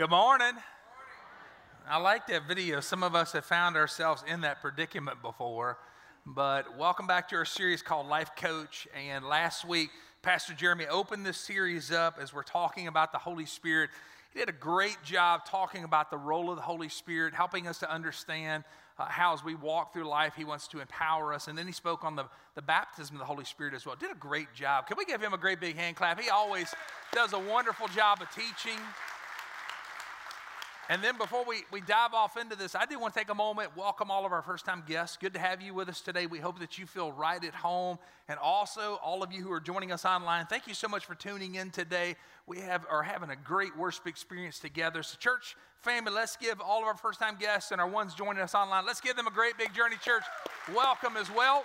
Good morning. I like that video. Some of us have found ourselves in that predicament before. But welcome back to our series called Life Coach. And last week, Pastor Jeremy opened this series up as we're talking about the Holy Spirit. He did a great job talking about the role of the Holy Spirit, helping us to understand uh, how, as we walk through life, He wants to empower us. And then He spoke on the, the baptism of the Holy Spirit as well. Did a great job. Can we give Him a great big hand clap? He always does a wonderful job of teaching. And then before we, we dive off into this, I do want to take a moment, welcome all of our first time guests. Good to have you with us today. We hope that you feel right at home. And also, all of you who are joining us online, thank you so much for tuning in today. We have, are having a great worship experience together. So, church family, let's give all of our first time guests and our ones joining us online, let's give them a great big Journey Church welcome as well.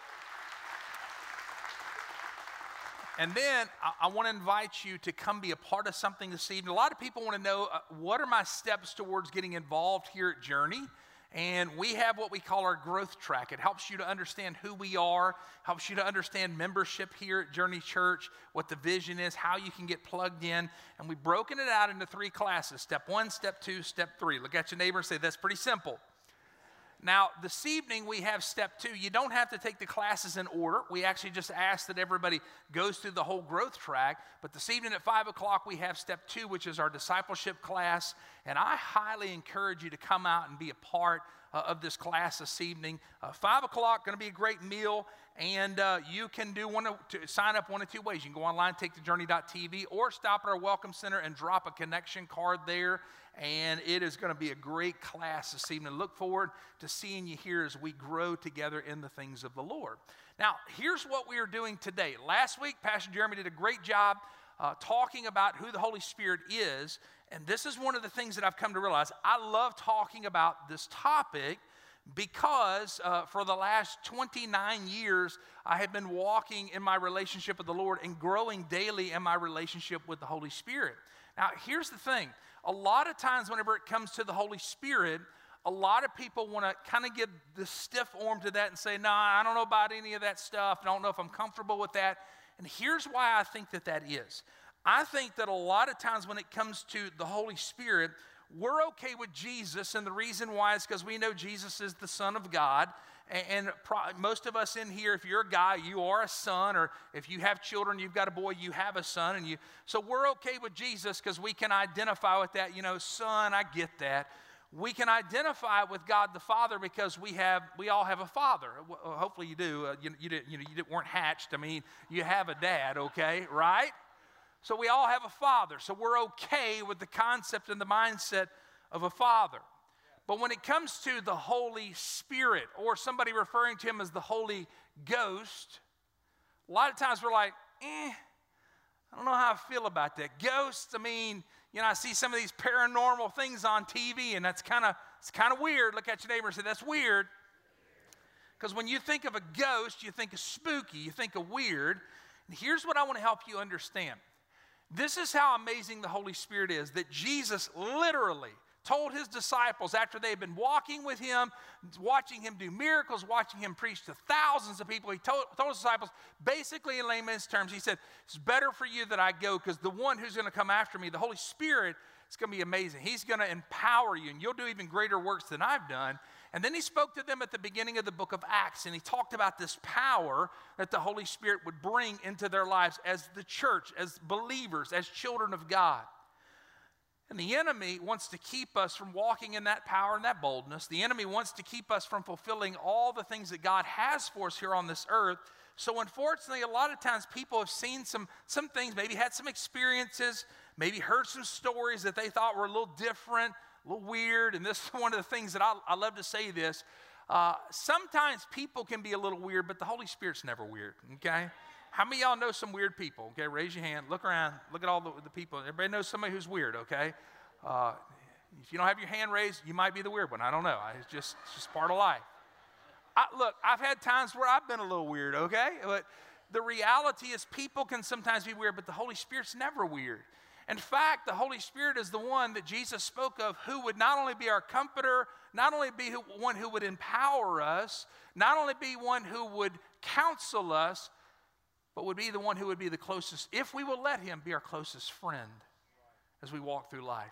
And then I, I want to invite you to come be a part of something this evening. A lot of people want to know uh, what are my steps towards getting involved here at Journey? And we have what we call our growth track. It helps you to understand who we are, helps you to understand membership here at Journey Church, what the vision is, how you can get plugged in. And we've broken it out into three classes step one, step two, step three. Look at your neighbor and say, That's pretty simple. Now, this evening we have step two. You don't have to take the classes in order. We actually just ask that everybody goes through the whole growth track. But this evening at five o'clock, we have step two, which is our discipleship class. And I highly encourage you to come out and be a part uh, of this class this evening. Uh, five o'clock, going to be a great meal. And uh, you can do one of, to sign up one of two ways. You can go online, take the journey.tv, or stop at our welcome center and drop a connection card there and it is going to be a great class this evening. Look forward to seeing you here as we grow together in the things of the Lord. Now, here's what we are doing today. Last week, Pastor Jeremy did a great job uh, talking about who the Holy Spirit is, and this is one of the things that I've come to realize. I love talking about this topic because uh, for the last 29 years, I have been walking in my relationship with the Lord and growing daily in my relationship with the Holy Spirit. Now, here's the thing a lot of times, whenever it comes to the Holy Spirit, a lot of people want to kind of give the stiff arm to that and say, nah, I don't know about any of that stuff. I don't know if I'm comfortable with that. And here's why I think that that is. I think that a lot of times when it comes to the Holy Spirit, we're okay with Jesus, and the reason why is because we know Jesus is the Son of God. And, most of us in here, if you're a guy, you are a son, or if you have children, you've got a boy, you have a son, and you. So we're okay with Jesus because we can identify with that. You know, son, I get that. We can identify with God the Father because we have, we all have a father. hopefully you do. Uh, you, you, did, you, know, you weren't hatched. I mean, you have a dad, okay, right? So we all have a father. So we're okay with the concept and the mindset of a father. But when it comes to the Holy Spirit, or somebody referring to him as the Holy Ghost, a lot of times we're like, eh, I don't know how I feel about that. Ghosts, I mean, you know, I see some of these paranormal things on TV, and that's kind of it's kind of weird. Look at your neighbor and say, that's weird. Because when you think of a ghost, you think of spooky, you think of weird. And here's what I want to help you understand. This is how amazing the Holy Spirit is that Jesus literally told his disciples after they had been walking with him, watching him do miracles, watching him preach to thousands of people, he told, told his disciples, basically in layman's terms, he said, It's better for you that I go because the one who's going to come after me, the Holy Spirit, is going to be amazing. He's going to empower you, and you'll do even greater works than I've done. And then he spoke to them at the beginning of the book of Acts, and he talked about this power that the Holy Spirit would bring into their lives as the church, as believers, as children of God. And the enemy wants to keep us from walking in that power and that boldness. The enemy wants to keep us from fulfilling all the things that God has for us here on this earth. So, unfortunately, a lot of times people have seen some, some things, maybe had some experiences, maybe heard some stories that they thought were a little different, a little weird. And this is one of the things that I, I love to say this. Uh, sometimes people can be a little weird, but the Holy Spirit's never weird, okay? How many y'all know some weird people? Okay, raise your hand. Look around. Look at all the, the people. Everybody knows somebody who's weird, okay? Uh, if you don't have your hand raised, you might be the weird one. I don't know. It's just, it's just part of life. I, look, I've had times where I've been a little weird, okay? But the reality is people can sometimes be weird, but the Holy Spirit's never weird. In fact, the Holy Spirit is the one that Jesus spoke of who would not only be our comforter, not only be one who would empower us, not only be one who would counsel us, but would be the one who would be the closest, if we will let him be our closest friend as we walk through life.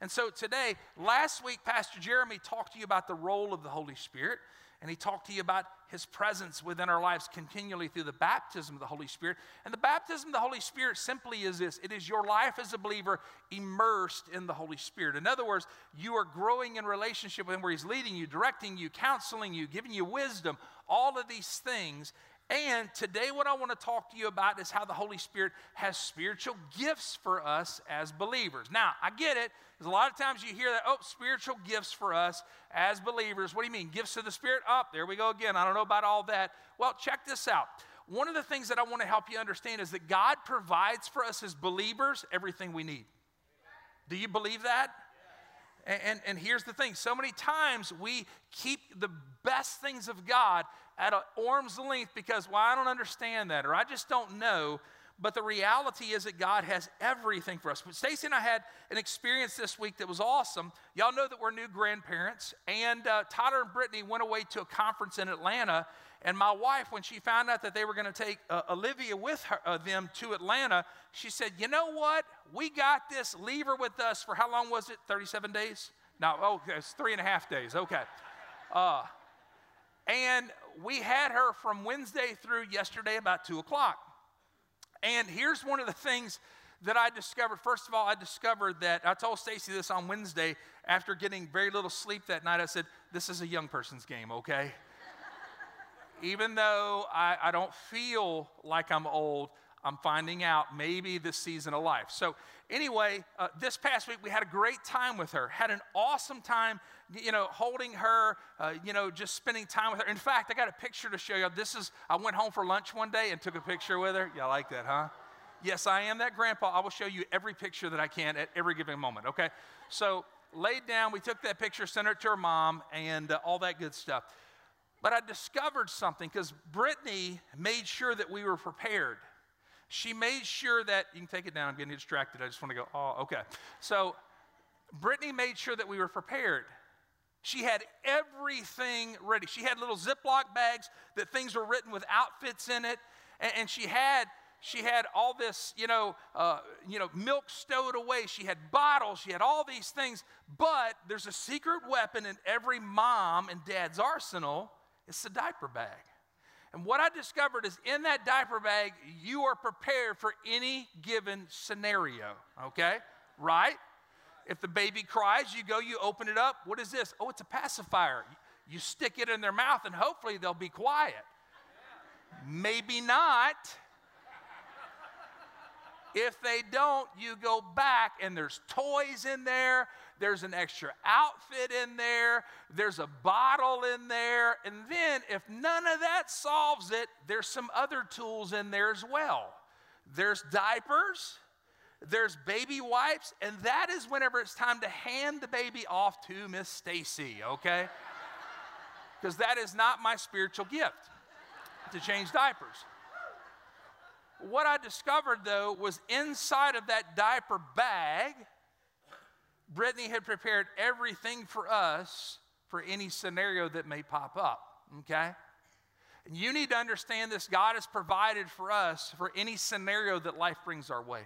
And so today, last week, Pastor Jeremy talked to you about the role of the Holy Spirit, and he talked to you about his presence within our lives continually through the baptism of the Holy Spirit. And the baptism of the Holy Spirit simply is this it is your life as a believer immersed in the Holy Spirit. In other words, you are growing in relationship with him where he's leading you, directing you, counseling you, giving you wisdom, all of these things. And today, what I want to talk to you about is how the Holy Spirit has spiritual gifts for us as believers. Now, I get it, because a lot of times you hear that, oh, spiritual gifts for us as believers. What do you mean? Gifts of the Spirit? Up, oh, there we go again. I don't know about all that. Well, check this out. One of the things that I want to help you understand is that God provides for us as believers everything we need. Do you believe that? And, and, and, here's the thing so many times we keep the best things of God at an arm's length because, well, I don't understand that or I just don't know. But the reality is that God has everything for us. But Stacy and I had an experience this week that was awesome. Y'all know that we're new grandparents, and uh, Tyler and Brittany went away to a conference in Atlanta. And my wife, when she found out that they were going to take uh, Olivia with her, uh, them to Atlanta, she said, "You know what? We got this. Leave her with us for how long was it? Thirty-seven days? No, oh, it's three and a half days. Okay." And we had her from Wednesday through yesterday about 2 o'clock. And here's one of the things that I discovered. First of all, I discovered that I told Stacy this on Wednesday after getting very little sleep that night. I said, This is a young person's game, okay? Even though I, I don't feel like I'm old, I'm finding out maybe this season of life. So, anyway, uh, this past week we had a great time with her. Had an awesome time, you know, holding her, uh, you know, just spending time with her. In fact, I got a picture to show you. This is, I went home for lunch one day and took a picture with her. Y'all like that, huh? Yes, I am that grandpa. I will show you every picture that I can at every given moment, okay? So, laid down, we took that picture, sent it to her mom, and uh, all that good stuff. But I discovered something because Brittany made sure that we were prepared she made sure that, you can take it down, I'm getting distracted. I just want to go, oh, okay. So, Brittany made sure that we were prepared. She had everything ready. She had little Ziploc bags that things were written with outfits in it. And, and she had she had all this, you know, uh, you know, milk stowed away. She had bottles. She had all these things. But there's a secret weapon in every mom and dad's arsenal. It's the diaper bag. And what I discovered is in that diaper bag, you are prepared for any given scenario, okay? Right? If the baby cries, you go, you open it up. What is this? Oh, it's a pacifier. You stick it in their mouth and hopefully they'll be quiet. Maybe not. If they don't, you go back and there's toys in there, there's an extra outfit in there, there's a bottle in there, and then if none of that solves it, there's some other tools in there as well. There's diapers, there's baby wipes, and that is whenever it's time to hand the baby off to Miss Stacy, okay? Because that is not my spiritual gift to change diapers. What I discovered though was inside of that diaper bag, Brittany had prepared everything for us for any scenario that may pop up, okay? And you need to understand this God has provided for us for any scenario that life brings our way.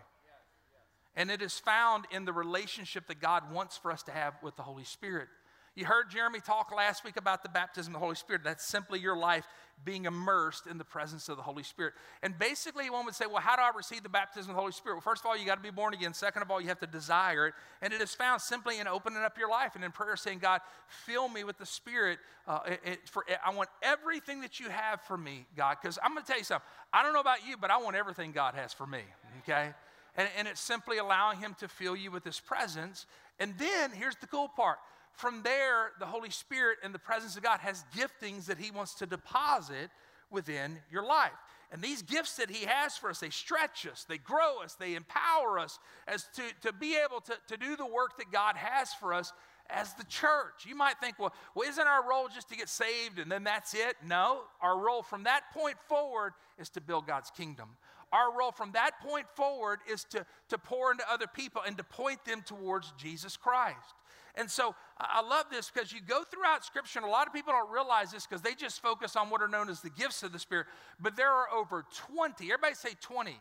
And it is found in the relationship that God wants for us to have with the Holy Spirit. You heard Jeremy talk last week about the baptism of the Holy Spirit. That's simply your life being immersed in the presence of the Holy Spirit. And basically, one would say, well, how do I receive the baptism of the Holy Spirit? Well, first of all, you got to be born again. Second of all, you have to desire it. And it is found simply in opening up your life and in prayer saying, God, fill me with the Spirit. Uh, it, it, for, I want everything that you have for me, God. Because I'm going to tell you something. I don't know about you, but I want everything God has for me, okay? And, and it's simply allowing Him to fill you with His presence. And then here's the cool part from there, the Holy Spirit and the presence of God has giftings that He wants to deposit within your life. And these gifts that He has for us, they stretch us, they grow us, they empower us as to, to be able to, to do the work that God has for us as the church. You might think, well, well, isn't our role just to get saved and then that's it? No, our role from that point forward is to build God's kingdom. Our role from that point forward is to, to pour into other people and to point them towards Jesus Christ. And so I love this because you go throughout Scripture, and a lot of people don't realize this because they just focus on what are known as the gifts of the Spirit. But there are over 20, everybody say 20.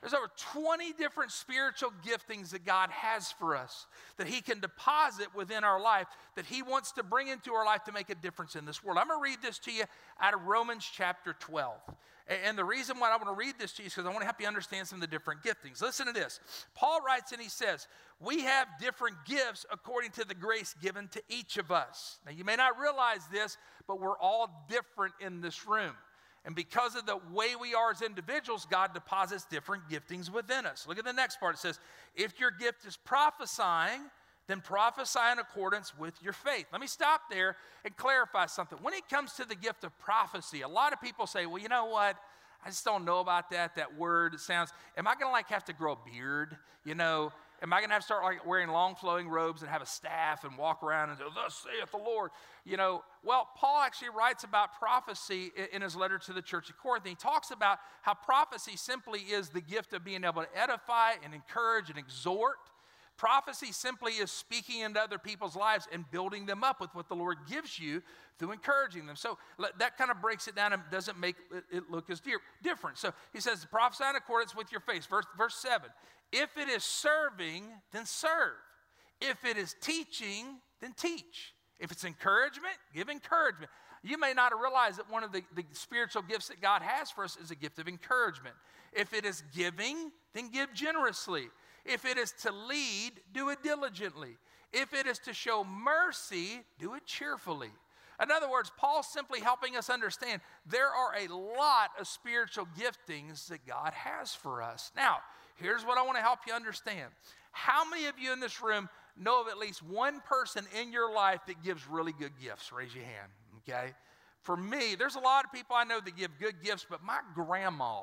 There's over 20 different spiritual giftings that God has for us that He can deposit within our life that He wants to bring into our life to make a difference in this world. I'm going to read this to you out of Romans chapter 12. And the reason why I want to read this to you is because I want to help you understand some of the different giftings. Listen to this. Paul writes and he says, We have different gifts according to the grace given to each of us. Now, you may not realize this, but we're all different in this room. And because of the way we are as individuals, God deposits different giftings within us. Look at the next part. It says, If your gift is prophesying, then prophesy in accordance with your faith. Let me stop there and clarify something. When it comes to the gift of prophecy, a lot of people say, well, you know what? I just don't know about that. That word sounds, am I gonna like have to grow a beard? You know, am I gonna have to start like wearing long flowing robes and have a staff and walk around and say, Thus saith the Lord? You know, well, Paul actually writes about prophecy in his letter to the church of Corinth. And he talks about how prophecy simply is the gift of being able to edify and encourage and exhort Prophecy simply is speaking into other people's lives and building them up with what the Lord gives you through encouraging them. So that kind of breaks it down and doesn't make it look as dear, different. So he says, prophesy in accordance with your faith. Verse, verse 7 If it is serving, then serve. If it is teaching, then teach. If it's encouragement, give encouragement. You may not have realized that one of the, the spiritual gifts that God has for us is a gift of encouragement. If it is giving, then give generously. If it is to lead, do it diligently. If it is to show mercy, do it cheerfully. In other words, Paul's simply helping us understand there are a lot of spiritual giftings that God has for us. Now, here's what I want to help you understand. How many of you in this room know of at least one person in your life that gives really good gifts? Raise your hand, okay? For me, there's a lot of people I know that give good gifts, but my grandma,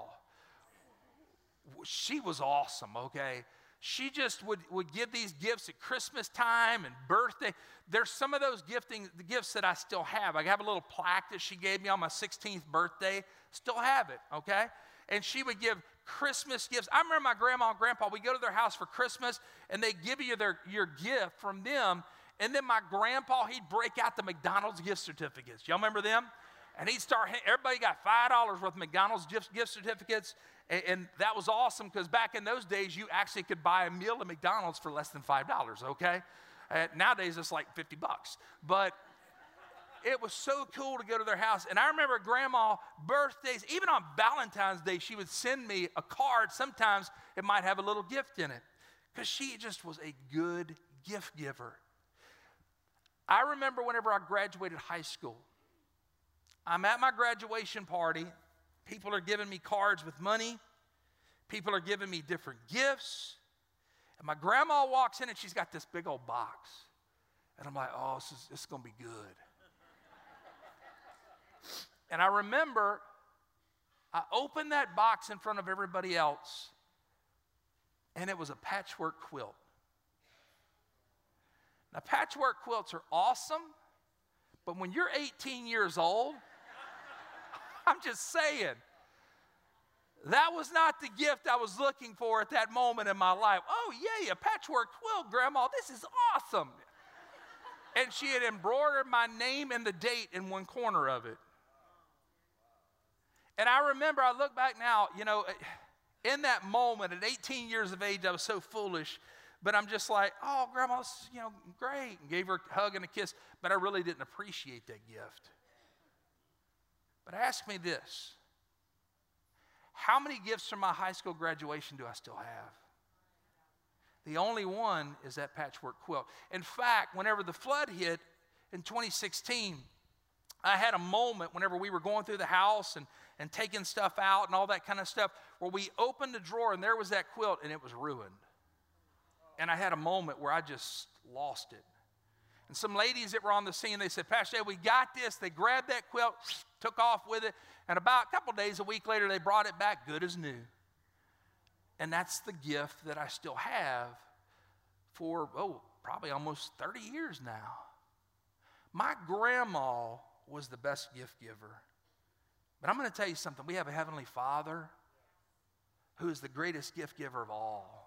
she was awesome, okay? She just would, would give these gifts at Christmas time and birthday. There's some of those gifting the gifts that I still have. I have a little plaque that she gave me on my 16th birthday. Still have it, okay? And she would give Christmas gifts. I remember my grandma and grandpa, we go to their house for Christmas and they give you their, your gift from them. And then my grandpa, he'd break out the McDonald's gift certificates. Y'all remember them? And he'd start, everybody got $5 worth of McDonald's gift, gift certificates. And, and that was awesome because back in those days, you actually could buy a meal at McDonald's for less than $5, okay? Uh, nowadays, it's like 50 bucks. But it was so cool to go to their house. And I remember grandma birthdays, even on Valentine's Day, she would send me a card. Sometimes it might have a little gift in it because she just was a good gift giver. I remember whenever I graduated high school, I'm at my graduation party People are giving me cards with money. People are giving me different gifts. And my grandma walks in and she's got this big old box. And I'm like, oh, this is, is going to be good. and I remember I opened that box in front of everybody else, and it was a patchwork quilt. Now, patchwork quilts are awesome, but when you're 18 years old, I'm just saying. That was not the gift I was looking for at that moment in my life. Oh, yay, a patchwork quilt, Grandma. This is awesome. And she had embroidered my name and the date in one corner of it. And I remember, I look back now, you know, in that moment at 18 years of age, I was so foolish. But I'm just like, oh, Grandma, you know, great. And gave her a hug and a kiss. But I really didn't appreciate that gift. But ask me this How many gifts from my high school graduation do I still have? The only one is that patchwork quilt. In fact, whenever the flood hit in 2016, I had a moment whenever we were going through the house and, and taking stuff out and all that kind of stuff where we opened a drawer and there was that quilt and it was ruined. And I had a moment where I just lost it. And some ladies that were on the scene, they said, Pastor, we got this. They grabbed that quilt, took off with it, and about a couple days, a week later, they brought it back good as new. And that's the gift that I still have for, oh, probably almost 30 years now. My grandma was the best gift giver. But I'm going to tell you something. We have a Heavenly Father who is the greatest gift giver of all.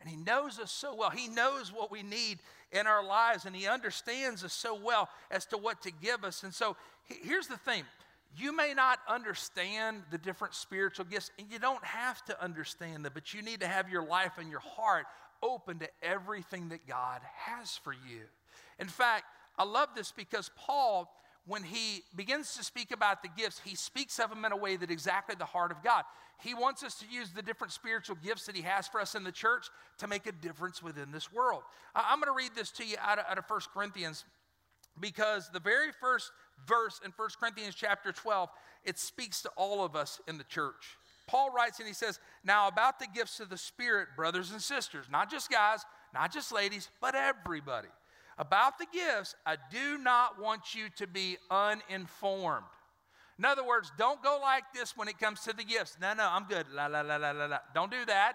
And He knows us so well. He knows what we need in our lives, and He understands us so well as to what to give us. And so here's the thing you may not understand the different spiritual gifts, and you don't have to understand them, but you need to have your life and your heart open to everything that God has for you. In fact, I love this because Paul, when he begins to speak about the gifts, he speaks of them in a way that exactly the heart of God. He wants us to use the different spiritual gifts that he has for us in the church to make a difference within this world. I'm going to read this to you out of, out of 1 Corinthians because the very first verse in 1 Corinthians chapter 12, it speaks to all of us in the church. Paul writes and he says, Now about the gifts of the Spirit, brothers and sisters, not just guys, not just ladies, but everybody. About the gifts, I do not want you to be uninformed. In other words, don't go like this when it comes to the gifts. No, no, I'm good. La, la, la, la, la, la. Don't do that.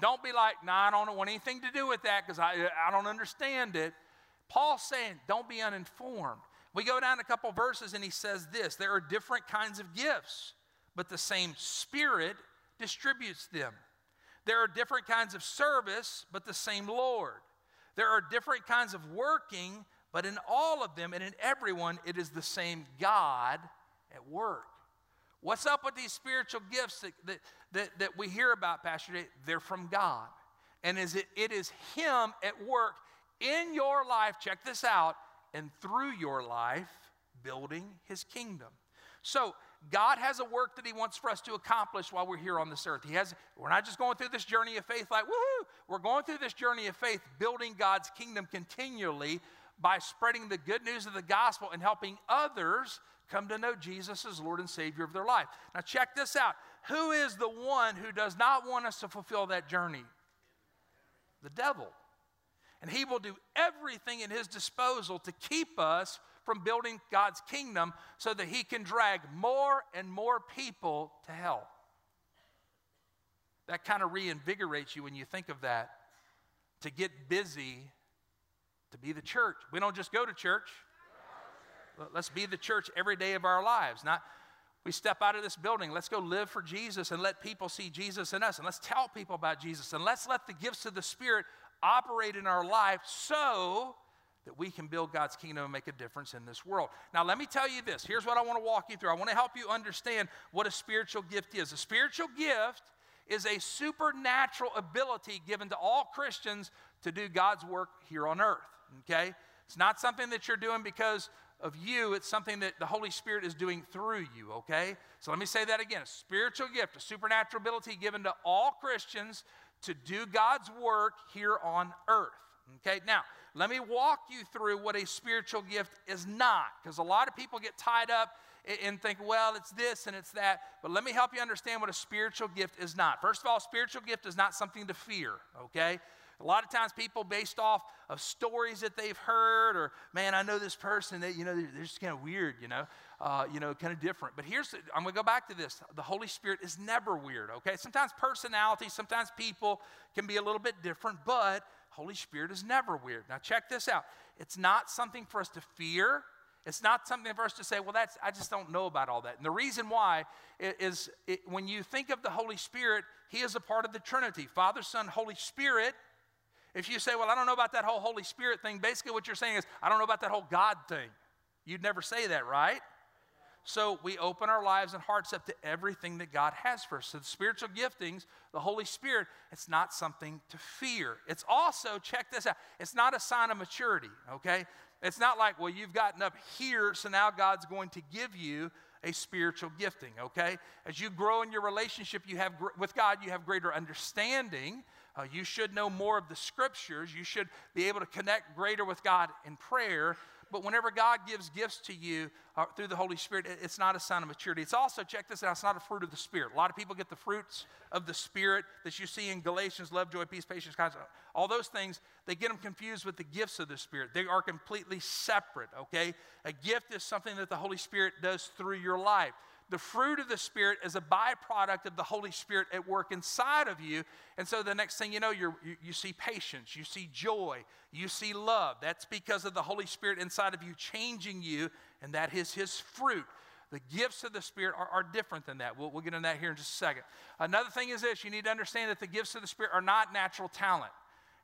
Don't be like, no, nah, I don't want anything to do with that because I, I don't understand it. Paul's saying, don't be uninformed. We go down a couple verses and he says this there are different kinds of gifts, but the same Spirit distributes them. There are different kinds of service, but the same Lord. There are different kinds of working, but in all of them and in everyone, it is the same God at work. What's up with these spiritual gifts that, that, that, that we hear about, Pastor Jay? They're from God. And is it, it is Him at work in your life, check this out, and through your life, building his kingdom. So, God has a work that He wants for us to accomplish while we're here on this earth. He has, we're not just going through this journey of faith like, woohoo! We're going through this journey of faith, building God's kingdom continually by spreading the good news of the gospel and helping others come to know Jesus as Lord and Savior of their life. Now, check this out. Who is the one who does not want us to fulfill that journey? The devil. And he will do everything in his disposal to keep us from building God's kingdom so that he can drag more and more people to hell. That kind of reinvigorates you when you think of that. To get busy, to be the church. We don't just go to church. Let's be the church every day of our lives. Not we step out of this building, let's go live for Jesus and let people see Jesus in us. And let's tell people about Jesus. And let's let the gifts of the Spirit operate in our life so that we can build God's kingdom and make a difference in this world. Now, let me tell you this. Here's what I want to walk you through. I want to help you understand what a spiritual gift is. A spiritual gift is a supernatural ability given to all Christians to do God's work here on earth. Okay? It's not something that you're doing because of you, it's something that the Holy Spirit is doing through you, okay? So let me say that again. A spiritual gift, a supernatural ability given to all Christians to do God's work here on earth. Okay, now let me walk you through what a spiritual gift is not, because a lot of people get tied up and think, well, it's this and it's that. But let me help you understand what a spiritual gift is not. First of all, spiritual gift is not something to fear, okay? A lot of times people based off of stories that they've heard or, man, I know this person that, you know, they're, they're just kind of weird, you know uh, you know, kind of different. But here's, I'm going to go back to this. The Holy Spirit is never weird, okay? Sometimes personality, sometimes people can be a little bit different, but Holy Spirit is never weird. Now, check this out. It's not something for us to fear. It's not something for us to say, well, that's, I just don't know about all that. And the reason why is it, when you think of the Holy Spirit, He is a part of the Trinity Father, Son, Holy Spirit. If you say, well, I don't know about that whole Holy Spirit thing, basically what you're saying is, I don't know about that whole God thing. You'd never say that, right? So we open our lives and hearts up to everything that God has for us. So the spiritual giftings, the Holy Spirit, it's not something to fear. It's also, check this out, it's not a sign of maturity, okay? It's not like, well, you've gotten up here, so now God's going to give you a spiritual gifting, okay? As you grow in your relationship you have with God, you have greater understanding. Uh, you should know more of the scriptures. You should be able to connect greater with God in prayer. But whenever God gives gifts to you uh, through the Holy Spirit, it's not a sign of maturity. It's also, check this out, it's not a fruit of the Spirit. A lot of people get the fruits of the Spirit that you see in Galatians love, joy, peace, patience, kindness. All those things, they get them confused with the gifts of the Spirit. They are completely separate, okay? A gift is something that the Holy Spirit does through your life. The fruit of the Spirit is a byproduct of the Holy Spirit at work inside of you. And so the next thing you know, you you, see patience, you see joy, you see love. That's because of the Holy Spirit inside of you changing you, and that is His fruit. The gifts of the Spirit are, are different than that. We'll, we'll get into that here in just a second. Another thing is this you need to understand that the gifts of the Spirit are not natural talent.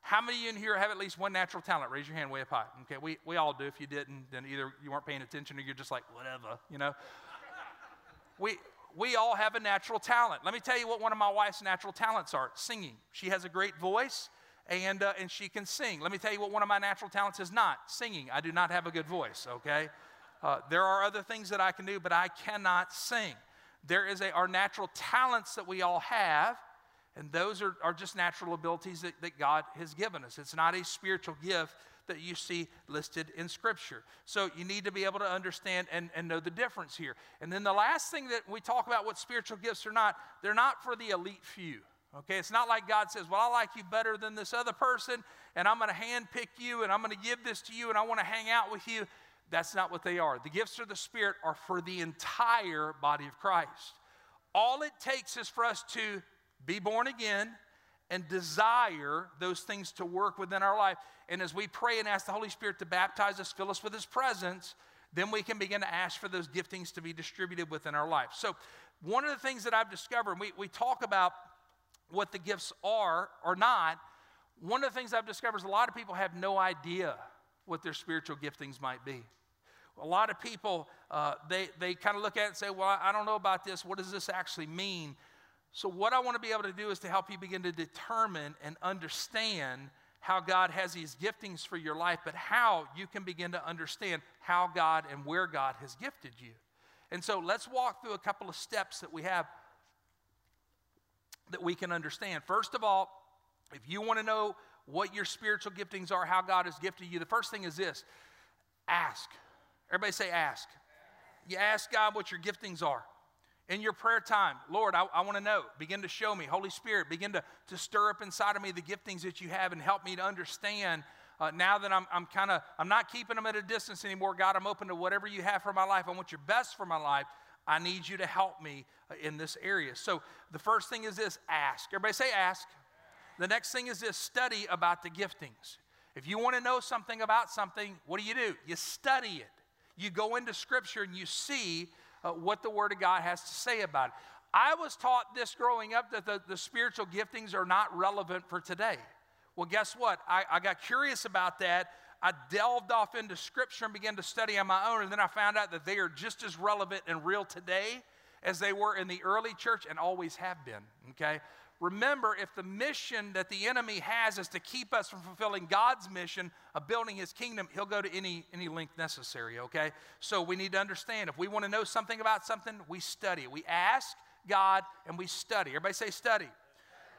How many of you in here have at least one natural talent? Raise your hand way up high. Okay, we, we all do. If you didn't, then either you weren't paying attention or you're just like, whatever, you know. We, we all have a natural talent. Let me tell you what one of my wife's natural talents are singing. She has a great voice and, uh, and she can sing. Let me tell you what one of my natural talents is not singing. I do not have a good voice, okay? Uh, there are other things that I can do, but I cannot sing. There is a, our natural talents that we all have, and those are, are just natural abilities that, that God has given us. It's not a spiritual gift that you see listed in Scripture. So you need to be able to understand and, and know the difference here. And then the last thing that we talk about what spiritual gifts are not, they're not for the elite few. Okay, it's not like God says, Well, I like you better than this other person, and I'm going to handpick you, and I'm going to give this to you, and I want to hang out with you. That's not what they are. The gifts of the Spirit are for the entire body of Christ. All it takes is for us to be born again and desire those things to work within our life. And as we pray and ask the Holy Spirit to baptize us, fill us with His presence, then we can begin to ask for those giftings to be distributed within our life. So, one of the things that I've discovered, we, we talk about what the gifts are or not. One of the things I've discovered is a lot of people have no idea what their spiritual giftings might be. A lot of people, uh, they, they kind of look at it and say, Well, I don't know about this. What does this actually mean? So, what I want to be able to do is to help you begin to determine and understand how God has these giftings for your life, but how you can begin to understand how God and where God has gifted you. And so, let's walk through a couple of steps that we have that we can understand. First of all, if you want to know what your spiritual giftings are, how God has gifted you, the first thing is this ask. Everybody say, ask. You ask God what your giftings are. In your prayer time, Lord, I, I want to know. Begin to show me. Holy Spirit, begin to, to stir up inside of me the giftings that you have and help me to understand. Uh, now that I'm, I'm kind of, I'm not keeping them at a distance anymore. God, I'm open to whatever you have for my life. I want your best for my life. I need you to help me uh, in this area. So the first thing is this ask. Everybody say ask. The next thing is this study about the giftings. If you want to know something about something, what do you do? You study it. You go into Scripture and you see uh, what the Word of God has to say about it. I was taught this growing up that the, the spiritual giftings are not relevant for today. Well, guess what? I, I got curious about that. I delved off into Scripture and began to study on my own, and then I found out that they are just as relevant and real today as they were in the early church and always have been. Okay? Remember, if the mission that the enemy has is to keep us from fulfilling God's mission of building his kingdom, he'll go to any, any length necessary, okay? So we need to understand if we want to know something about something, we study. We ask God and we study. Everybody say study.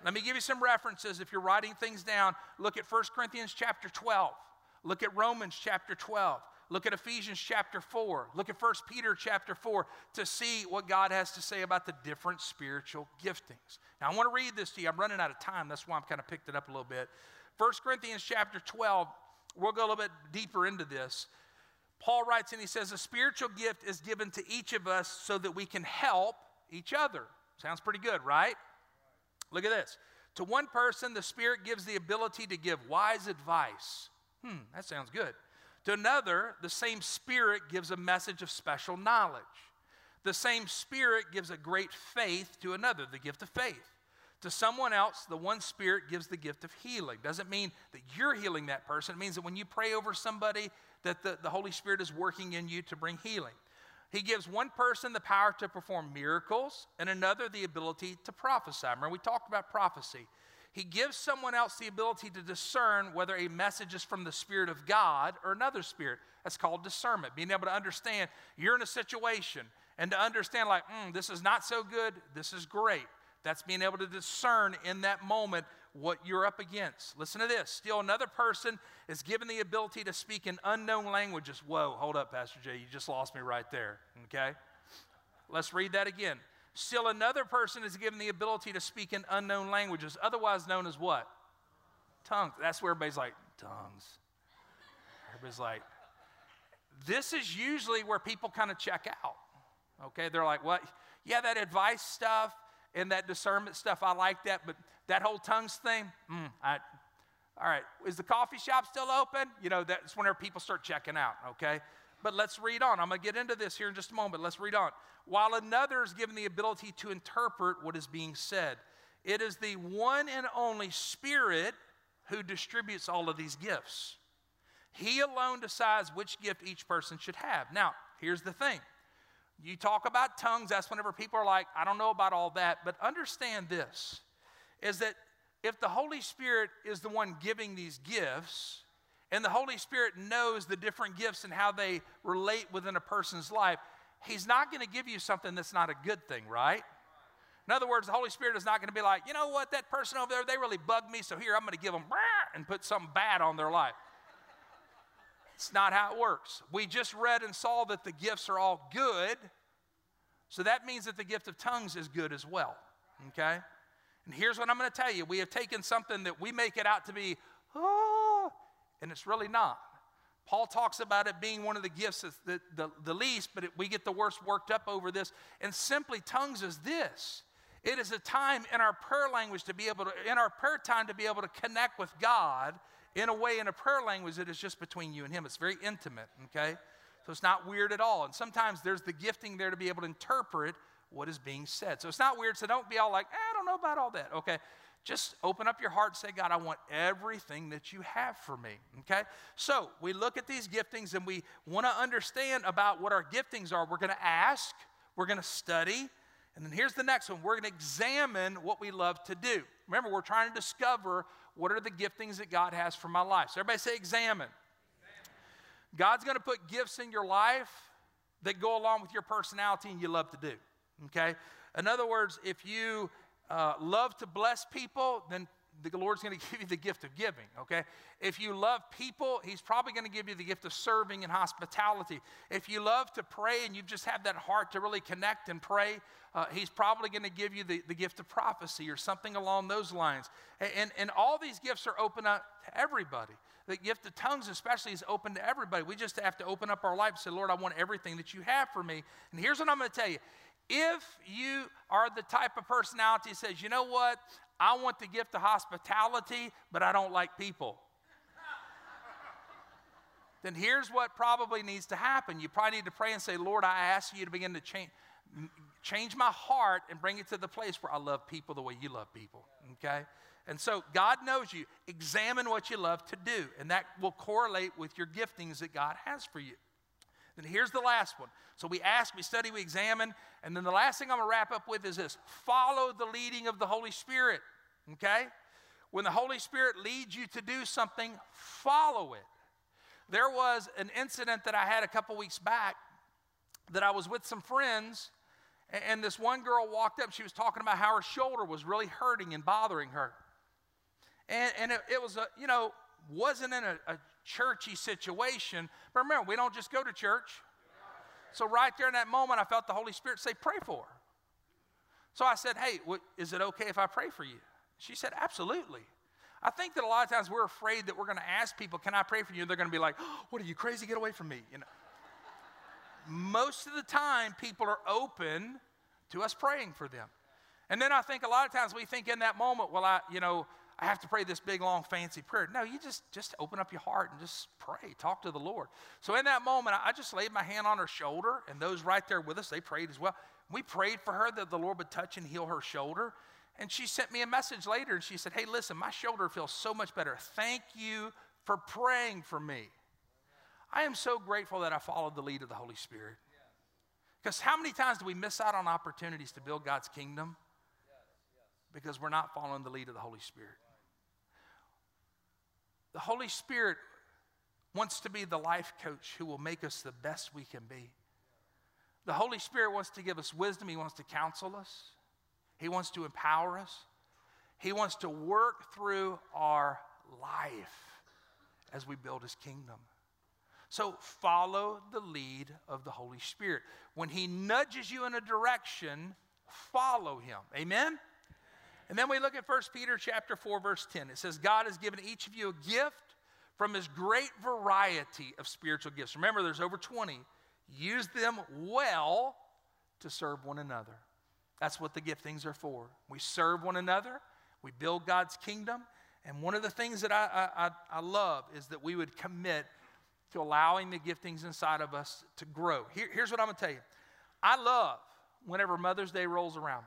Let me give you some references. If you're writing things down, look at 1 Corinthians chapter 12. Look at Romans chapter 12. Look at Ephesians chapter 4. Look at 1 Peter chapter 4 to see what God has to say about the different spiritual giftings. Now, I want to read this to you. I'm running out of time. That's why I'm kind of picked it up a little bit. 1 Corinthians chapter 12, we'll go a little bit deeper into this. Paul writes and he says, A spiritual gift is given to each of us so that we can help each other. Sounds pretty good, right? Look at this. To one person, the Spirit gives the ability to give wise advice. Hmm, that sounds good. To another, the same Spirit gives a message of special knowledge. The same Spirit gives a great faith to another, the gift of faith. To someone else, the one Spirit gives the gift of healing. Doesn't mean that you're healing that person. It means that when you pray over somebody, that the, the Holy Spirit is working in you to bring healing. He gives one person the power to perform miracles and another the ability to prophesy. Remember, we talked about prophecy. He gives someone else the ability to discern whether a message is from the Spirit of God or another spirit. That's called discernment. Being able to understand you're in a situation and to understand, like, mm, this is not so good, this is great. That's being able to discern in that moment what you're up against. Listen to this. Still, another person is given the ability to speak in unknown languages. Whoa, hold up, Pastor Jay. You just lost me right there. Okay? Let's read that again. Still, another person is given the ability to speak in unknown languages, otherwise known as what? Tongues. That's where everybody's like, tongues. Everybody's like, this is usually where people kind of check out. Okay, they're like, what? Yeah, that advice stuff and that discernment stuff, I like that, but that whole tongues thing, mm, I, all right, is the coffee shop still open? You know, that's whenever people start checking out, okay? But let's read on. I'm going to get into this here in just a moment. Let's read on. While another is given the ability to interpret what is being said, it is the one and only Spirit who distributes all of these gifts. He alone decides which gift each person should have. Now, here's the thing You talk about tongues, that's whenever people are like, I don't know about all that. But understand this is that if the Holy Spirit is the one giving these gifts, and the Holy Spirit knows the different gifts and how they relate within a person's life, He's not going to give you something that's not a good thing, right? In other words, the Holy Spirit is not going to be like, you know what, that person over there, they really bugged me, so here I'm going to give them and put something bad on their life. It's not how it works. We just read and saw that the gifts are all good, so that means that the gift of tongues is good as well. Okay? And here's what I'm going to tell you we have taken something that we make it out to be, oh, and it's really not. Paul talks about it being one of the gifts that's the, the, the least, but it, we get the worst worked up over this. And simply, tongues is this it is a time in our prayer language to be able to, in our prayer time, to be able to connect with God in a way, in a prayer language that is just between you and Him. It's very intimate, okay? So it's not weird at all. And sometimes there's the gifting there to be able to interpret what is being said. So it's not weird. So don't be all like, eh, I don't know about all that, okay? Just open up your heart and say, God, I want everything that you have for me. Okay? So we look at these giftings and we want to understand about what our giftings are. We're going to ask, we're going to study, and then here's the next one we're going to examine what we love to do. Remember, we're trying to discover what are the giftings that God has for my life. So, everybody say, examine. examine. God's going to put gifts in your life that go along with your personality and you love to do. Okay? In other words, if you uh, love to bless people, then the Lord's going to give you the gift of giving, okay? If you love people, He's probably going to give you the gift of serving and hospitality. If you love to pray and you just have that heart to really connect and pray, uh, He's probably going to give you the, the gift of prophecy or something along those lines. And, and all these gifts are open up to everybody. The gift of tongues, especially, is open to everybody. We just have to open up our life and say, Lord, I want everything that you have for me. And here's what I'm going to tell you if you are the type of personality that says, you know what, I want the gift of hospitality, but I don't like people. then here's what probably needs to happen. You probably need to pray and say, Lord, I ask you to begin to change, change my heart and bring it to the place where I love people the way you love people. Okay? And so God knows you. Examine what you love to do, and that will correlate with your giftings that God has for you. Then here's the last one. So we ask, we study, we examine, and then the last thing I'm going to wrap up with is this follow the leading of the Holy Spirit. Okay? When the Holy Spirit leads you to do something, follow it. There was an incident that I had a couple weeks back that I was with some friends, and this one girl walked up. She was talking about how her shoulder was really hurting and bothering her. And, and it, it was a, you know, wasn't in a, a churchy situation. But remember, we don't just go to church. So, right there in that moment, I felt the Holy Spirit say, Pray for her. So I said, Hey, is it okay if I pray for you? She said, Absolutely. I think that a lot of times we're afraid that we're going to ask people, Can I pray for you? And They're going to be like, oh, What are you crazy? Get away from me. You know. Most of the time, people are open to us praying for them. And then I think a lot of times we think in that moment, Well, I, you know, I have to pray this big, long, fancy prayer. No, you just, just open up your heart and just pray. Talk to the Lord. So in that moment, I just laid my hand on her shoulder, and those right there with us, they prayed as well. We prayed for her that the Lord would touch and heal her shoulder. And she sent me a message later, and she said, Hey, listen, my shoulder feels so much better. Thank you for praying for me. I am so grateful that I followed the lead of the Holy Spirit. Because how many times do we miss out on opportunities to build God's kingdom? Because we're not following the lead of the Holy Spirit. The Holy Spirit wants to be the life coach who will make us the best we can be. The Holy Spirit wants to give us wisdom, He wants to counsel us, He wants to empower us, He wants to work through our life as we build His kingdom. So follow the lead of the Holy Spirit. When He nudges you in a direction, follow Him. Amen? And then we look at 1 Peter chapter 4 verse 10. It says God has given each of you a gift from his great variety of spiritual gifts. Remember there's over 20. Use them well to serve one another. That's what the giftings are for. We serve one another, we build God's kingdom, and one of the things that I, I, I love is that we would commit to allowing the giftings inside of us to grow. Here, here's what I'm going to tell you I love whenever Mother's Day rolls around.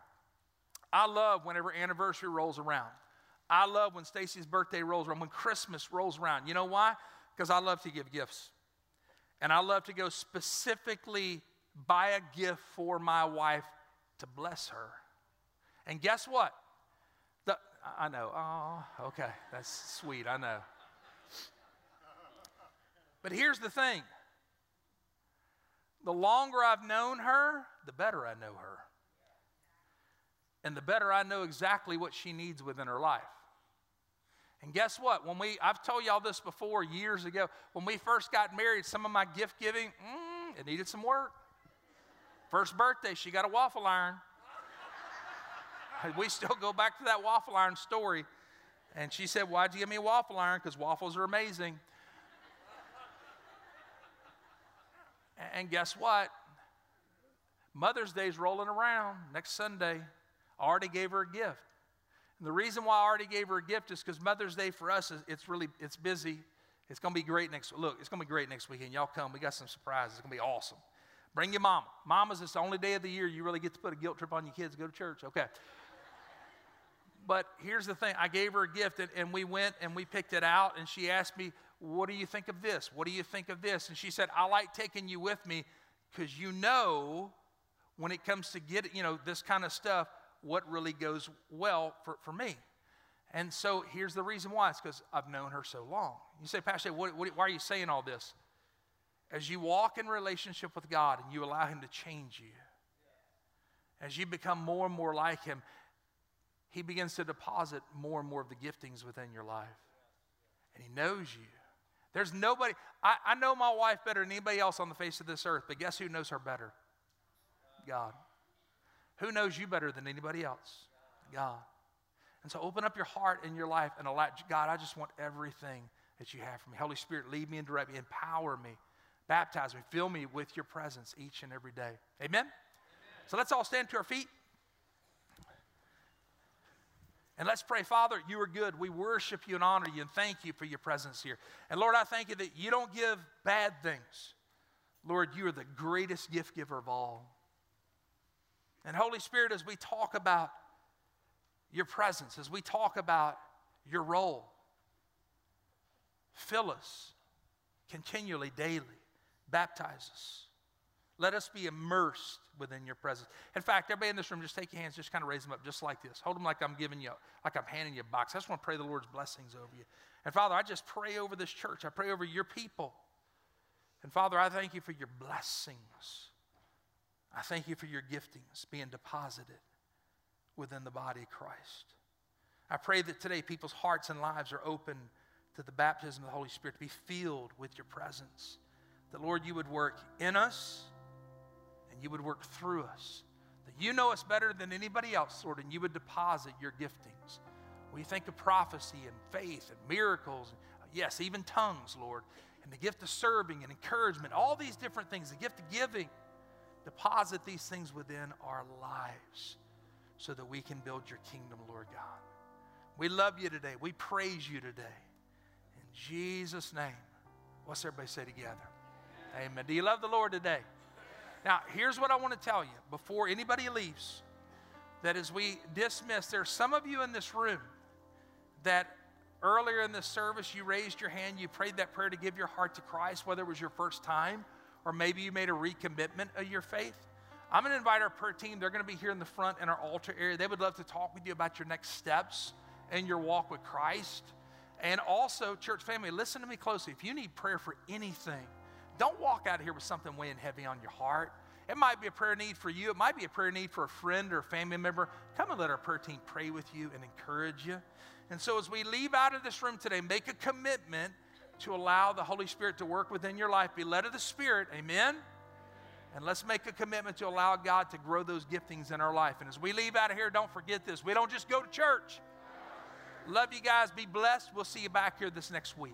I love whenever anniversary rolls around. I love when Stacy's birthday rolls around, when Christmas rolls around. You know why? Because I love to give gifts. And I love to go specifically buy a gift for my wife to bless her. And guess what? The, I know. Oh, okay. That's sweet. I know. But here's the thing the longer I've known her, the better I know her. And the better I know exactly what she needs within her life. And guess what? When we, I've told y'all this before years ago, when we first got married, some of my gift giving, mm, it needed some work. First birthday, she got a waffle iron. we still go back to that waffle iron story. And she said, Why'd you give me a waffle iron? Because waffles are amazing. and guess what? Mother's Day's rolling around next Sunday. I already gave her a gift. And the reason why I already gave her a gift is because Mother's Day for us is it's really it's busy. It's gonna be great next look, it's gonna be great next weekend. Y'all come, we got some surprises. It's gonna be awesome. Bring your mama. Mama's it's the only day of the year you really get to put a guilt trip on your kids, go to church. Okay. But here's the thing I gave her a gift, and, and we went and we picked it out, and she asked me, What do you think of this? What do you think of this? And she said, I like taking you with me because you know when it comes to get you know this kind of stuff what really goes well for, for me. And so here's the reason why. It's because i've known her so long. You say pastor what, what, why are you saying all this? As you walk in relationship with god and you allow him to change you as you become more and more like him he begins to deposit more and more of the giftings within your life. And he knows you. There's nobody I, I know my wife better than anybody else on the face of this earth but guess who knows her better? God. Who knows you better than anybody else? God. And so open up your heart and your life and allow God, I just want everything that you have for me. Holy Spirit, lead me and direct me, empower me, baptize me, fill me with your presence each and every day. Amen? Amen. So let's all stand to our feet. And let's pray, Father, you are good. We worship you and honor you and thank you for your presence here. And Lord, I thank you that you don't give bad things. Lord, you are the greatest gift giver of all. And Holy Spirit, as we talk about your presence, as we talk about your role, fill us continually, daily, baptize us. Let us be immersed within your presence. In fact, everybody in this room, just take your hands, just kind of raise them up, just like this. Hold them like I'm giving you, like I'm handing you a box. I just want to pray the Lord's blessings over you. And Father, I just pray over this church. I pray over your people. And Father, I thank you for your blessings. I thank you for your giftings being deposited within the body of Christ. I pray that today people's hearts and lives are open to the baptism of the Holy Spirit, to be filled with your presence. That, Lord, you would work in us and you would work through us. That you know us better than anybody else, Lord, and you would deposit your giftings. We think of prophecy and faith and miracles, yes, even tongues, Lord, and the gift of serving and encouragement, all these different things, the gift of giving. Deposit these things within our lives so that we can build your kingdom, Lord God. We love you today. We praise you today. In Jesus' name. What's everybody say together? Amen. Amen. Do you love the Lord today? Now, here's what I want to tell you before anybody leaves that as we dismiss, there's some of you in this room that earlier in this service you raised your hand, you prayed that prayer to give your heart to Christ, whether it was your first time or maybe you made a recommitment of your faith, I'm going to invite our prayer team. They're going to be here in the front in our altar area. They would love to talk with you about your next steps in your walk with Christ. And also, church family, listen to me closely. If you need prayer for anything, don't walk out of here with something weighing heavy on your heart. It might be a prayer need for you. It might be a prayer need for a friend or a family member. Come and let our prayer team pray with you and encourage you. And so, as we leave out of this room today, make a commitment to allow the Holy Spirit to work within your life. Be led of the Spirit. Amen. And let's make a commitment to allow God to grow those giftings in our life. And as we leave out of here, don't forget this. We don't just go to church. Love you guys. Be blessed. We'll see you back here this next week.